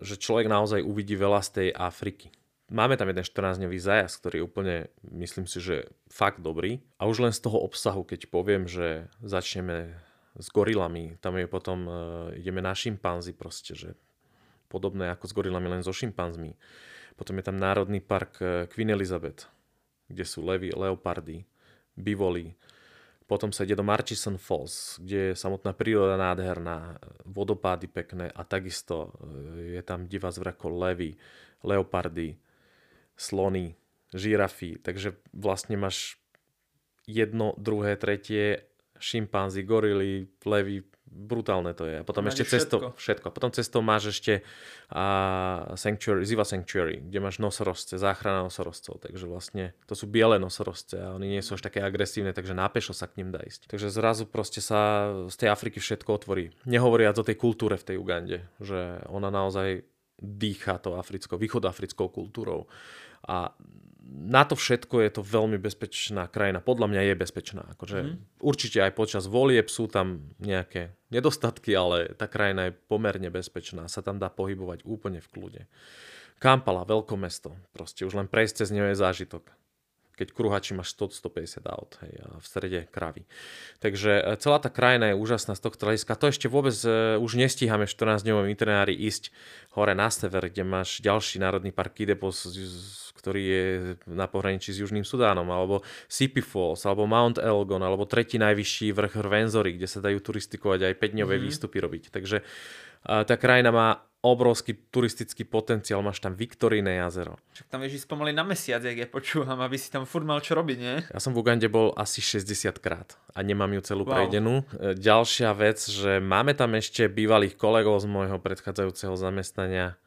Speaker 1: že človek naozaj uvidí veľa z tej Afriky. Máme tam jeden 14-dňový zajazd, ktorý je úplne, myslím si, že fakt dobrý. A už len z toho obsahu, keď poviem, že začneme s gorilami. Tam je potom, uh, ideme na šimpanzi proste, že podobné ako s gorilami, len so šimpanzmi. Potom je tam Národný park uh, Queen Elizabeth, kde sú levy, leopardy, bivoli. Potom sa ide do Marchison Falls, kde je samotná príroda nádherná, vodopády pekné a takisto e, je tam divá zvrako levy, leopardy, slony, žirafy. Takže vlastne máš jedno, druhé, tretie šimpanzi, gorily, levy, brutálne to je. A potom ešte cesto, všetko. všetko. A potom cestou máš ešte a, sanctuary, Ziva Sanctuary, kde máš nosorozce, záchrana nosorozcov. Takže vlastne to sú biele nosorozce a oni nie sú až také agresívne, takže nápešo sa k ním dá ísť. Takže zrazu proste sa z tej Afriky všetko otvorí. Nehovoriac o tej kultúre v tej Ugande, že ona naozaj dýcha to africkou, východoafrickou kultúrou. A na to všetko je to veľmi bezpečná krajina. Podľa mňa je bezpečná. Akože mm. Určite aj počas volieb sú tam nejaké nedostatky, ale tá krajina je pomerne bezpečná. Sa tam dá pohybovať úplne v kľude. Kampala, mesto. Proste už len prejsť cez neho je zážitok keď kruhači máš 100-150 aut hej, a v strede kravy. Takže e, celá tá krajina je úžasná z tohto hľadiska. To ešte vôbec uh, už nestíhame v 14-dňovom itinerári ísť hore na sever, kde máš ďalší národný park Kidepos, ktorý je na pohraničí s Južným Sudánom, alebo Sipi Falls, alebo Mount Elgon, alebo tretí najvyšší vrch Rvenzory, kde sa dajú turistikovať aj 5-dňové mm-hmm. výstupy robiť. Takže tá krajina má obrovský turistický potenciál, máš tam Viktoríne jazero.
Speaker 2: Však tam vieš ísť pomaly na mesiac, jak ja počúvam, aby si tam furt mal čo robiť, nie?
Speaker 1: Ja som v Ugande bol asi 60 krát a nemám ju celú wow. prejdenú. E, ďalšia vec, že máme tam ešte bývalých kolegov z môjho predchádzajúceho zamestnania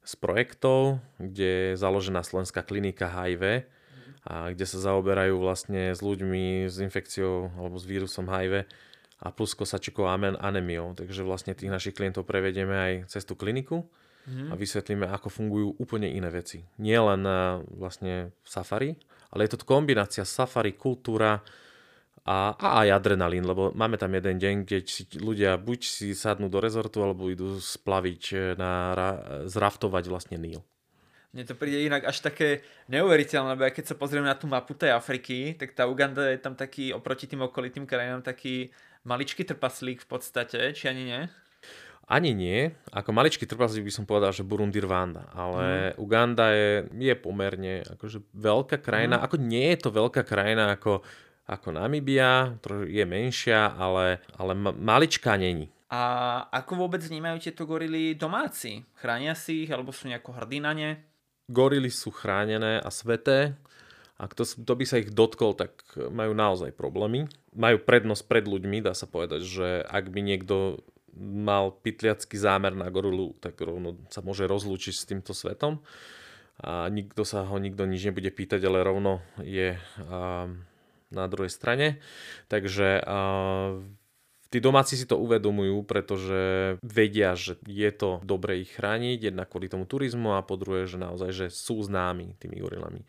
Speaker 1: z projektov, kde je založená slovenská klinika HIV a kde sa zaoberajú vlastne s ľuďmi s infekciou alebo s vírusom HIV a plus kosačikou amen anemiou. Takže vlastne tých našich klientov prevedieme aj cez tú kliniku mm. a vysvetlíme, ako fungujú úplne iné veci. Nie len vlastne v safari, ale je to kombinácia safari, kultúra a, a aj adrenalín, lebo máme tam jeden deň, keď si ľudia buď si sadnú do rezortu, alebo idú splaviť, na, zraftovať vlastne Níl.
Speaker 2: Mne to príde inak až také neuveriteľné, lebo ja keď sa pozriem na tú mapu tej Afriky, tak tá Uganda je tam taký oproti tým okolitým krajinám taký maličký trpaslík v podstate, či ani nie?
Speaker 1: Ani nie. Ako maličký trpaslík by som povedal, že Burundi Rwanda. Ale mm. Uganda je, je pomerne akože veľká krajina. Mm. Ako nie je to veľká krajina ako, ako Namibia, je menšia, ale, ale maličká není.
Speaker 2: A ako vôbec vnímajú tieto gorily domáci? Chránia si ich alebo sú nejako hrdí na ne?
Speaker 1: Gorily sú chránené a sveté. Ak to, to by sa ich dotkol, tak majú naozaj problémy. Majú prednosť pred ľuďmi, dá sa povedať, že ak by niekto mal pytliacký zámer na gorilu, tak rovno sa môže rozlúčiť s týmto svetom a nikto sa ho nikto nič nebude pýtať, ale rovno je na druhej strane. Takže tí domáci si to uvedomujú, pretože vedia, že je to dobre ich chrániť, jednak kvôli tomu turizmu a po druhé, že naozaj že sú známi tými gorilami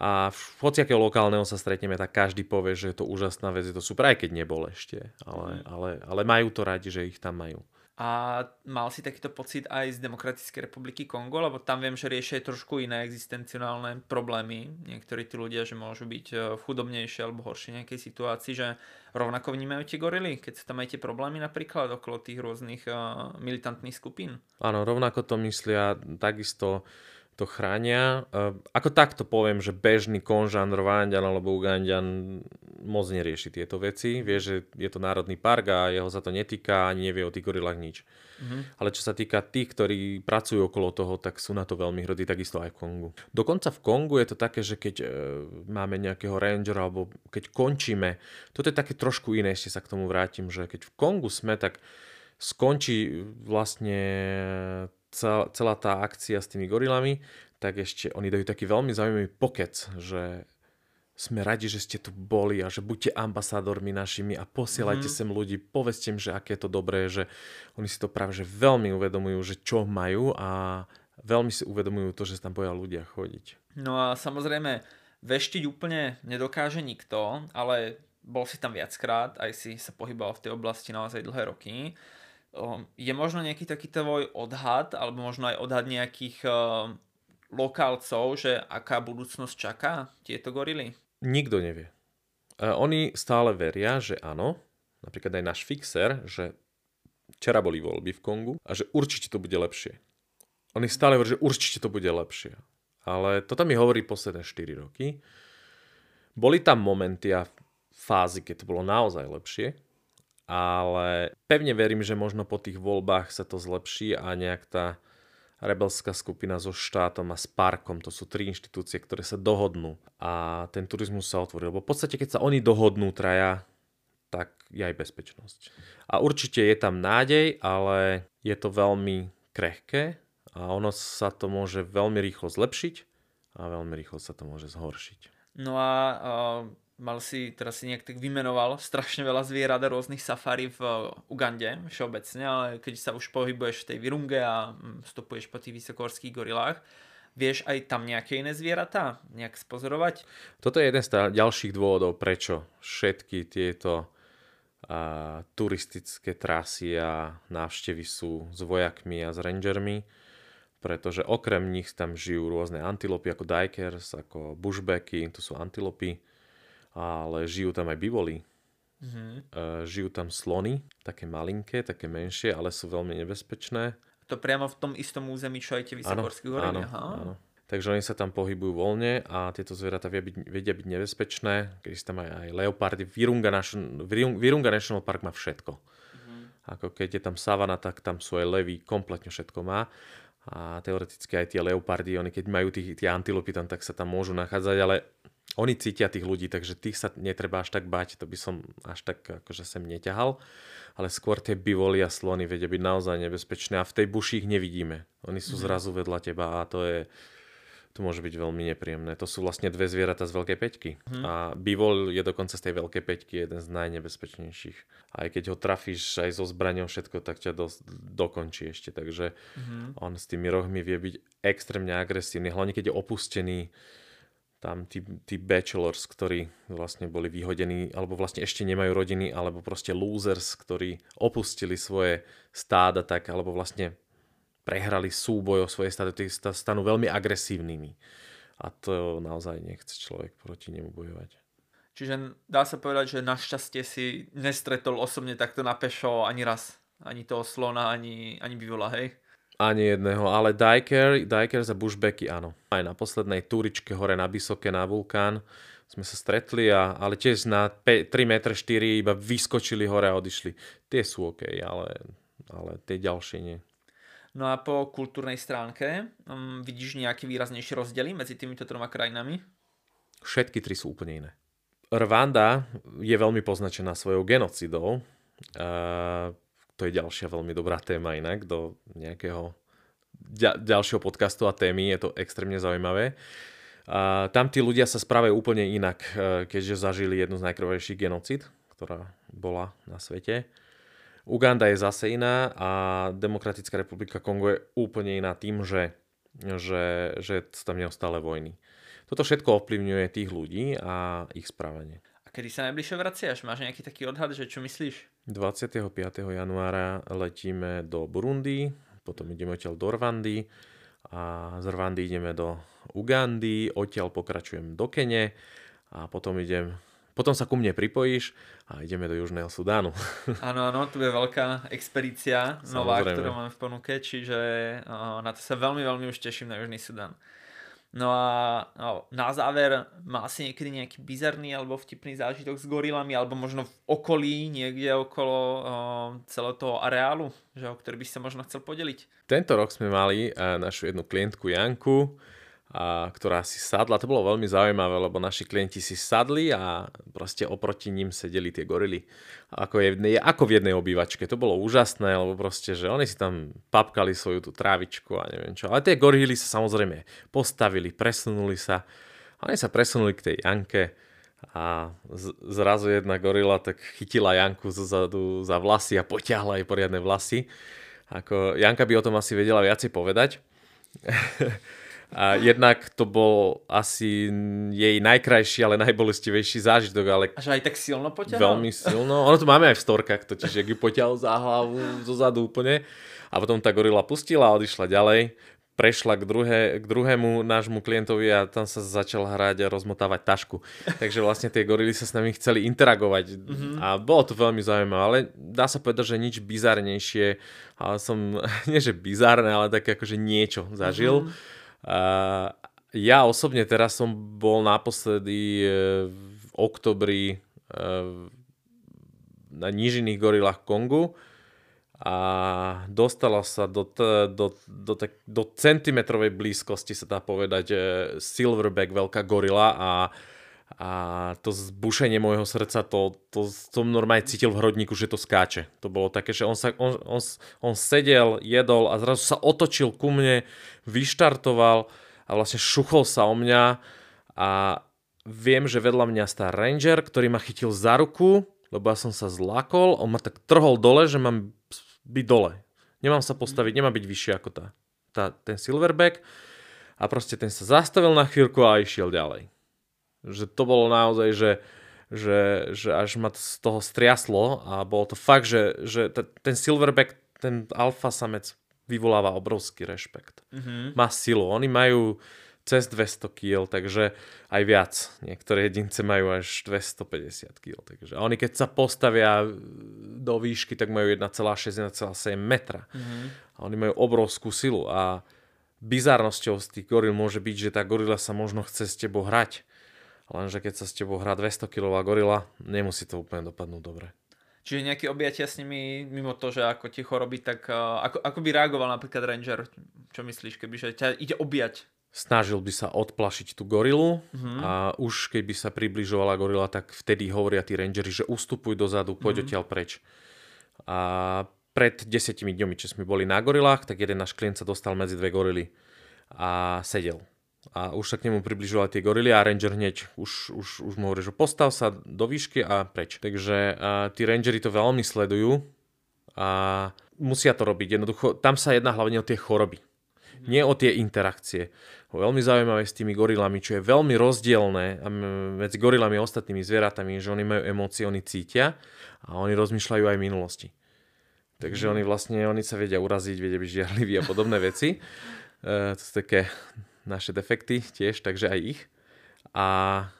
Speaker 1: a v hociakého lokálneho sa stretneme, tak každý povie, že je to úžasná vec, je to super, aj keď nebol ešte, ale, mm. ale, ale majú to radi, že ich tam majú.
Speaker 2: A mal si takýto pocit aj z Demokratickej republiky Kongo, lebo tam viem, že riešia trošku iné existencionálne problémy. Niektorí tí ľudia, že môžu byť e, chudobnejšie alebo horšie nejakej situácii, že rovnako vnímajú tie gorily, keď sa tam aj tie problémy napríklad okolo tých rôznych uh, militantných skupín.
Speaker 1: Áno, rovnako to myslia takisto to chránia. Ako takto poviem, že bežný konžan, rwandian alebo ugandian moc nerieši tieto veci. Vie, že je to národný park a jeho sa to netýka ani nevie o tých gorilách nič. Mm-hmm. Ale čo sa týka tých, ktorí pracujú okolo toho, tak sú na to veľmi hrdí, takisto aj v Kongu. Dokonca v Kongu je to také, že keď e, máme nejakého rangera alebo keď končíme, toto je také trošku iné, ešte sa k tomu vrátim, že keď v Kongu sme, tak skončí vlastne celá tá akcia s tými gorilami, tak ešte oni dajú taký veľmi zaujímavý pokec, že sme radi, že ste tu boli a že buďte ambasádormi našimi a posielajte mm. sem ľudí, povedzte im, že aké je to dobré, že oni si to práve že veľmi uvedomujú, že čo majú a veľmi si uvedomujú to, že tam boja ľudia chodiť.
Speaker 2: No a samozrejme, veštiť úplne nedokáže nikto, ale bol si tam viackrát, aj si sa pohyboval v tej oblasti naozaj dlhé roky. Ehm, je možno nejaký taký tvoj odhad, alebo možno aj odhad nejakých uh, lokálcov, že aká budúcnosť čaká tieto gorily?
Speaker 1: Nikto nevie. Uh, oni stále veria, že áno, napríklad aj náš fixer, že včera boli voľby v Kongu a že určite to bude lepšie. Oni stále hovorí, že určite to bude lepšie. Ale toto mi hovorí posledné 4 roky. Boli tam momenty a fázy, keď to bolo naozaj lepšie, ale pevne verím, že možno po tých voľbách sa to zlepší a nejak tá rebelská skupina so štátom a s parkom, to sú tri inštitúcie, ktoré sa dohodnú a ten turizmus sa otvorí. Lebo v podstate, keď sa oni dohodnú traja, tak je aj bezpečnosť. A určite je tam nádej, ale je to veľmi krehké a ono sa to môže veľmi rýchlo zlepšiť a veľmi rýchlo sa to môže zhoršiť.
Speaker 2: No a uh mal si, teraz si nejak tak vymenoval strašne veľa zvierat a rôznych safari v eh, Ugande všeobecne, ale keď sa už pohybuješ v tej Virunge a mm, stopuješ po tých vysokorských gorilách, vieš aj tam nejaké iné zvieratá nejak spozorovať?
Speaker 1: Toto je jeden z ďalších dôvodov, prečo všetky tieto a, turistické trasy a návštevy sú s vojakmi a s rangermi, pretože okrem nich tam žijú rôzne antilopy ako dikers, ako bushbacky, to sú antilopy, ale žijú tam aj bivoli. Mm-hmm. Žijú tam slony, také malinké, také menšie, ale sú veľmi nebezpečné.
Speaker 2: To priamo v tom istom území, čo aj tie vysokorské hory?
Speaker 1: Áno, áno. Takže oni sa tam pohybujú voľne a tieto zvieratá vedia byť, vedia byť nebezpečné, keď tam aj, aj leopardy. Virunga, Virunga National Park má všetko. Mm-hmm. Ako keď je tam savana, tak tam sú aj levy, kompletne všetko má. A teoreticky aj tie leopardy, oni keď majú tí, tie antilopy tam, tak sa tam môžu nachádzať, ale oni cítia tých ľudí, takže tých sa netreba až tak bať, to by som až tak akože sem neťahal. Ale skôr tie bivoli a slony vedia byť naozaj nebezpečné a v tej buši ich nevidíme. Oni sú mm. zrazu vedľa teba a to je, to môže byť veľmi nepríjemné. To sú vlastne dve zvieratá z veľkej peťky. Mm. A bivol je dokonca z tej veľkej peťky jeden z najnebezpečnejších. Aj keď ho trafíš aj so zbraňou všetko, tak ťa do, dokončí ešte. Takže mm. on s tými rohmi vie byť extrémne agresívny. Hlavne keď je opustený tam tí, tí bachelors, ktorí vlastne boli vyhodení, alebo vlastne ešte nemajú rodiny, alebo proste losers, ktorí opustili svoje stáda tak, alebo vlastne prehrali súboj o svoje stáda, tí stanú veľmi agresívnymi. A to naozaj nechce človek proti nemu bojovať.
Speaker 2: Čiže dá sa povedať, že našťastie si nestretol osobne takto na pešo ani raz. Ani toho slona, ani, ani bivola, hej?
Speaker 1: Ani jedného, ale diker, diker za bushbacky áno. Aj na poslednej túričke hore na Vysoké na vulkán sme sa stretli, a, ale tiež na 3 m 4 iba vyskočili hore a odišli. Tie sú OK, ale, ale tie ďalšie nie.
Speaker 2: No a po kultúrnej stránke um, vidíš nejaký výraznejší rozdiely medzi týmito troma krajinami?
Speaker 1: Všetky tri sú úplne iné. Rwanda je veľmi poznačená svojou genocidou. Uh, to je ďalšia veľmi dobrá téma inak do nejakého ďalšieho podcastu a témy, je to extrémne zaujímavé. A tam tí ľudia sa správajú úplne inak, e, keďže zažili jednu z najkrvejších genocid, ktorá bola na svete. Uganda je zase iná a Demokratická republika Kongo je úplne iná tým, že, že, že tam neustále vojny. Toto všetko ovplyvňuje tých ľudí a ich správanie.
Speaker 2: Kedy sa najbližšie vraciaš? Máš nejaký taký odhad, že čo myslíš?
Speaker 1: 25. januára letíme do Burundi, potom ideme odtiaľ do Rwandy a z Rwandy ideme do Ugandy, odtiaľ pokračujem do Kene a potom idem potom sa ku mne pripojíš a ideme do Južného Sudánu.
Speaker 2: Áno, áno, tu je veľká expedícia nová, ktorú máme v ponuke, čiže na to sa veľmi, veľmi už teším na Južný Sudán. No a no, na záver, má si niekedy nejaký bizarný alebo vtipný zážitok s gorilami, alebo možno v okolí, niekde okolo uh, celého toho areálu, že, o ktorý by sa možno chcel podeliť?
Speaker 1: Tento rok sme mali uh, našu jednu klientku Janku, a, ktorá si sadla. To bolo veľmi zaujímavé, lebo naši klienti si sadli a proste oproti ním sedeli tie gorily. Ako, je, ako v jednej obývačke. To bolo úžasné, lebo proste, že oni si tam papkali svoju tú trávičku a neviem čo. Ale tie gorily sa samozrejme postavili, presunuli sa. Oni sa presunuli k tej Janke a z, zrazu jedna gorila tak chytila Janku zozadu za vlasy a potiahla jej poriadne vlasy. Ako, Janka by o tom asi vedela viacej povedať. A jednak to bol asi jej najkrajší, ale najbolestivejší zážitok. Ale
Speaker 2: Až aj tak silno poťahal?
Speaker 1: Veľmi silno. Ono to máme aj v storkách, totiž, jak ju poťahol za hlavu, zo zadu úplne. A potom tá gorila pustila a odišla ďalej. Prešla k, druhé, k druhému nášmu klientovi a tam sa začal hrať a rozmotávať tašku. Takže vlastne tie gorily sa s nami chceli interagovať mm-hmm. a bolo to veľmi zaujímavé, ale dá sa povedať, že nič bizarnejšie, ale som, nie že bizarné, ale také akože niečo zažil. Mm-hmm ja osobne teraz som bol naposledy e, v oktobri uh, na nížiných gorilách Kongu a dostala sa do, t- do, do, do, do centimetrovej blízkosti, sa dá povedať, e, silverback, veľká gorila a, a to zbušenie môjho srdca, to, to som normálne cítil v hrodníku, že to skáče. To bolo také, že on, sa, on, on, on sedel, jedol a zrazu sa otočil ku mne, vyštartoval a vlastne šuchol sa o mňa a viem, že vedľa mňa stá ranger, ktorý ma chytil za ruku, lebo ja som sa zlakol, on ma tak trhol dole, že mám byť dole. Nemám sa postaviť, nemám byť vyššie ako tá, tá, ten silverback. A proste ten sa zastavil na chvíľku a išiel ďalej. Že to bolo naozaj, že, že, že až ma z toho striaslo a bolo to fakt, že, že ten silverback, ten alfa samec vyvoláva obrovský rešpekt. Mm-hmm. Má silu. Oni majú cez 200 kg, takže aj viac. Niektoré jedince majú až 250 kg. Takže oni keď sa postavia do výšky, tak majú 1,6-1,7 metra. Mm-hmm. A oni majú obrovskú silu a bizarnosťou z tých goril môže byť, že tá gorila sa možno chce s tebou hrať. Lenže keď sa s tebou hrá 200 kg gorila, nemusí to úplne dopadnúť dobre.
Speaker 2: Čiže nejaké objatia s nimi, mimo to, že ako ti choroby, tak uh, ako, ako by reagoval napríklad Ranger? Čo myslíš, keby že ťa ide objať?
Speaker 1: Snažil by sa odplašiť tú gorilu uh-huh. a už keby sa približovala gorila, tak vtedy hovoria tí rangeri, že ustupuj dozadu, poď uh-huh. odtiaľ preč. A pred desetimi dňami, čo sme boli na gorilách, tak jeden náš klient sa dostal medzi dve gorily a sedel a už sa k nemu približovali tie gorily a ranger hneď už, už, už mu hovorí, že postav sa do výšky a preč. Takže a, tí rangery to veľmi sledujú a musia to robiť. Jednoducho, tam sa jedná hlavne o tie choroby. Nie o tie interakcie. Veľmi zaujímavé s tými gorilami, čo je veľmi rozdielne medzi gorilami a ostatnými zvieratami, že oni majú emócie, oni cítia a oni rozmýšľajú aj v minulosti. Takže mm. oni vlastne, oni sa vedia uraziť, vedia byť žiarliví a podobné veci. E, to sú také naše defekty tiež, takže aj ich. A,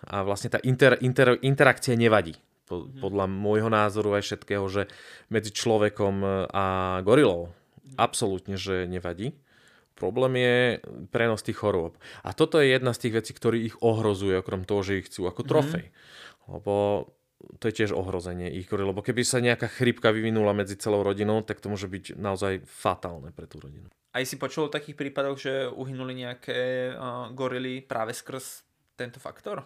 Speaker 1: a vlastne tá inter, inter, interakcia nevadí. Po, mm. Podľa môjho názoru aj všetkého, že medzi človekom a gorilou absolútne, že nevadí. Problém je prenos tých chorôb. A toto je jedna z tých vecí, ktorý ich ohrozuje, okrem toho, že ich chcú ako mhm. trofej. Mm-hmm. Lebo to je tiež ohrozenie ich goril. Lebo keby sa nejaká chrypka vyvinula medzi celou rodinou, tak to môže byť naozaj fatálne pre tú rodinu.
Speaker 2: Aj si počul o takých prípadoch, že uhynuli nejaké uh, gorily práve skrz tento faktor?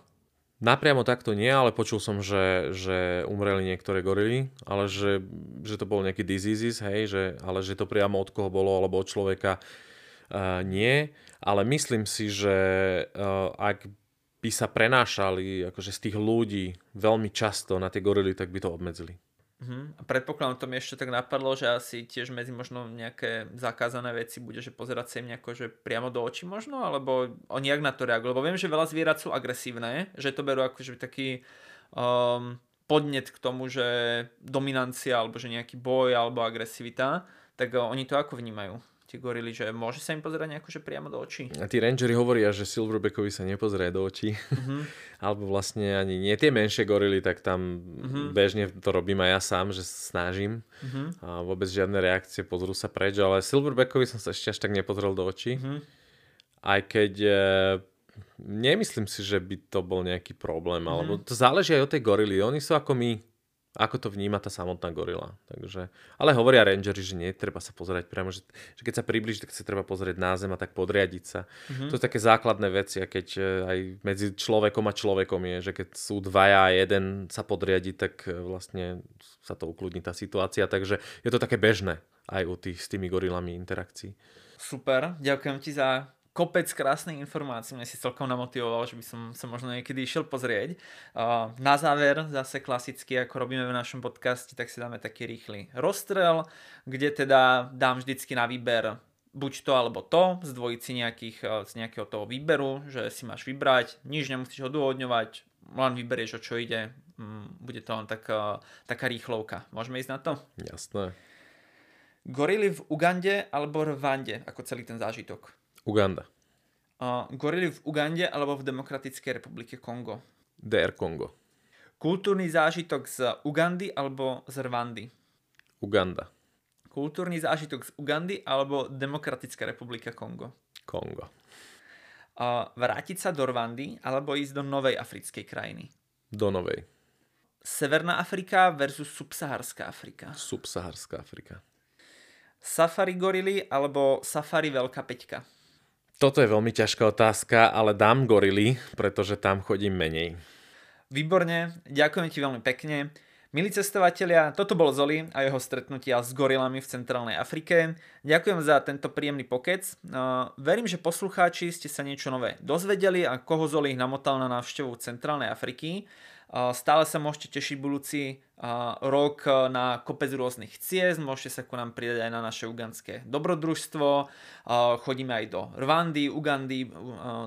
Speaker 1: Napriamo takto nie, ale počul som, že, že umreli niektoré gorily, ale že, že to bol nejaký diseases, hej, že, ale že to priamo od koho bolo, alebo od človeka uh, nie. Ale myslím si, že uh, ak by sa prenášali akože z tých ľudí veľmi často na tie gorily, tak by to obmedzili.
Speaker 2: Uh-huh. A predpokladám, to mi ešte tak napadlo, že asi tiež medzi možno nejaké zakázané veci bude, že pozerať sa im nejako, že priamo do očí možno, alebo oni jak na to reagujú. Lebo viem, že veľa zvierat sú agresívne, že to berú akože taký um, podnet k tomu, že dominancia, alebo že nejaký boj, alebo agresivita, tak uh, oni to ako vnímajú? Tie gorily, že môže sa im pozerať nejako, že priamo do očí.
Speaker 1: A tí rangery hovoria, že silverbackovi sa nepozrie do očí. Uh-huh. Alebo vlastne ani nie tie menšie gorily, tak tam uh-huh. bežne to robím aj ja sám, že snažím. Uh-huh. A vôbec žiadne reakcie, pozrú sa preč, ale silverbackovi som sa ešte až tak nepozrel do očí. Uh-huh. Aj keď e, nemyslím si, že by to bol nejaký problém, uh-huh. alebo to záleží aj od tej gorily. Oni sú ako my, ako to vníma tá samotná gorila. Takže, ale hovoria rangeri, že nie, treba sa pozerať priamo, že, že keď sa približí, tak sa treba pozrieť na zem a tak podriadiť sa. Mm-hmm. To sú také základné veci a keď e, aj medzi človekom a človekom je, že keď sú dvaja a jeden sa podriadi, tak e, vlastne sa to ukludní tá situácia. Takže je to také bežné aj u tých s tými gorilami interakcií.
Speaker 2: Super, ďakujem ti za kopec krásnych informácií, mne si celkom namotivoval, že by som sa možno niekedy išiel pozrieť. Na záver, zase klasicky, ako robíme v našom podcaste, tak si dáme taký rýchly rozstrel, kde teda dám vždycky na výber buď to alebo to, z dvojici nejakých, e, z nejakého toho výberu, že si máš vybrať, nič nemusíš odôvodňovať, len vyberieš o čo ide, mm, bude to len taká, taká rýchlovka. Môžeme ísť na to?
Speaker 1: Jasné.
Speaker 2: Gorily v Ugande alebo Rwande, ako celý ten zážitok?
Speaker 1: Uganda.
Speaker 2: Uh, gorily v Ugande alebo v Demokratickej republike Kongo?
Speaker 1: DR Kongo.
Speaker 2: Kultúrny zážitok z Ugandy alebo z Rwandy?
Speaker 1: Uganda.
Speaker 2: Kultúrny zážitok z Ugandy alebo Demokratická republika Kongo?
Speaker 1: Kongo.
Speaker 2: Uh, vrátiť sa do Rwandy alebo ísť do novej africkej krajiny?
Speaker 1: Do novej.
Speaker 2: Severná Afrika versus subsaharská Afrika?
Speaker 1: Subsaharská Afrika.
Speaker 2: Safari gorily alebo Safari Veľká Peťka?
Speaker 1: Toto je veľmi ťažká otázka, ale dám gorily, pretože tam chodím menej.
Speaker 2: Výborne, ďakujem ti veľmi pekne. Milí cestovatelia, toto bol Zoli a jeho stretnutia s gorilami v Centrálnej Afrike. Ďakujem za tento príjemný pokec. verím, že poslucháči ste sa niečo nové dozvedeli a koho Zoli ich namotal na návštevu Centrálnej Afriky. Stále sa môžete tešiť budúci rok na kopec rôznych ciest, môžete sa ku nám pridať aj na naše ugandské dobrodružstvo, chodíme aj do Rwandy, Ugandy,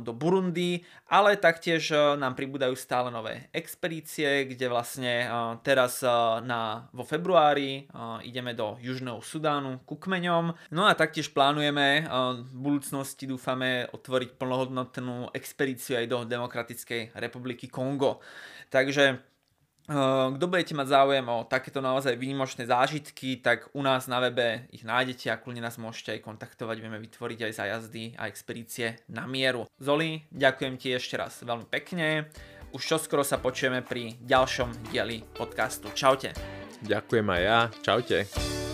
Speaker 2: do Burundi, ale taktiež nám pribúdajú stále nové expedície, kde vlastne teraz na, vo februári ideme do Južného Sudánu ku kmeňom, no a taktiež plánujeme v budúcnosti dúfame otvoriť plnohodnotnú expedíciu aj do Demokratickej republiky Kongo. Takže eh, kto budete mať záujem o takéto naozaj výnimočné zážitky, tak u nás na webe ich nájdete a kľudne nás môžete aj kontaktovať, vieme vytvoriť aj zájazdy a expedície na mieru. Zoli, ďakujem ti ešte raz veľmi pekne. Už čoskoro sa počujeme pri ďalšom dieli podcastu. Čaute.
Speaker 1: Ďakujem aj ja. Čaute.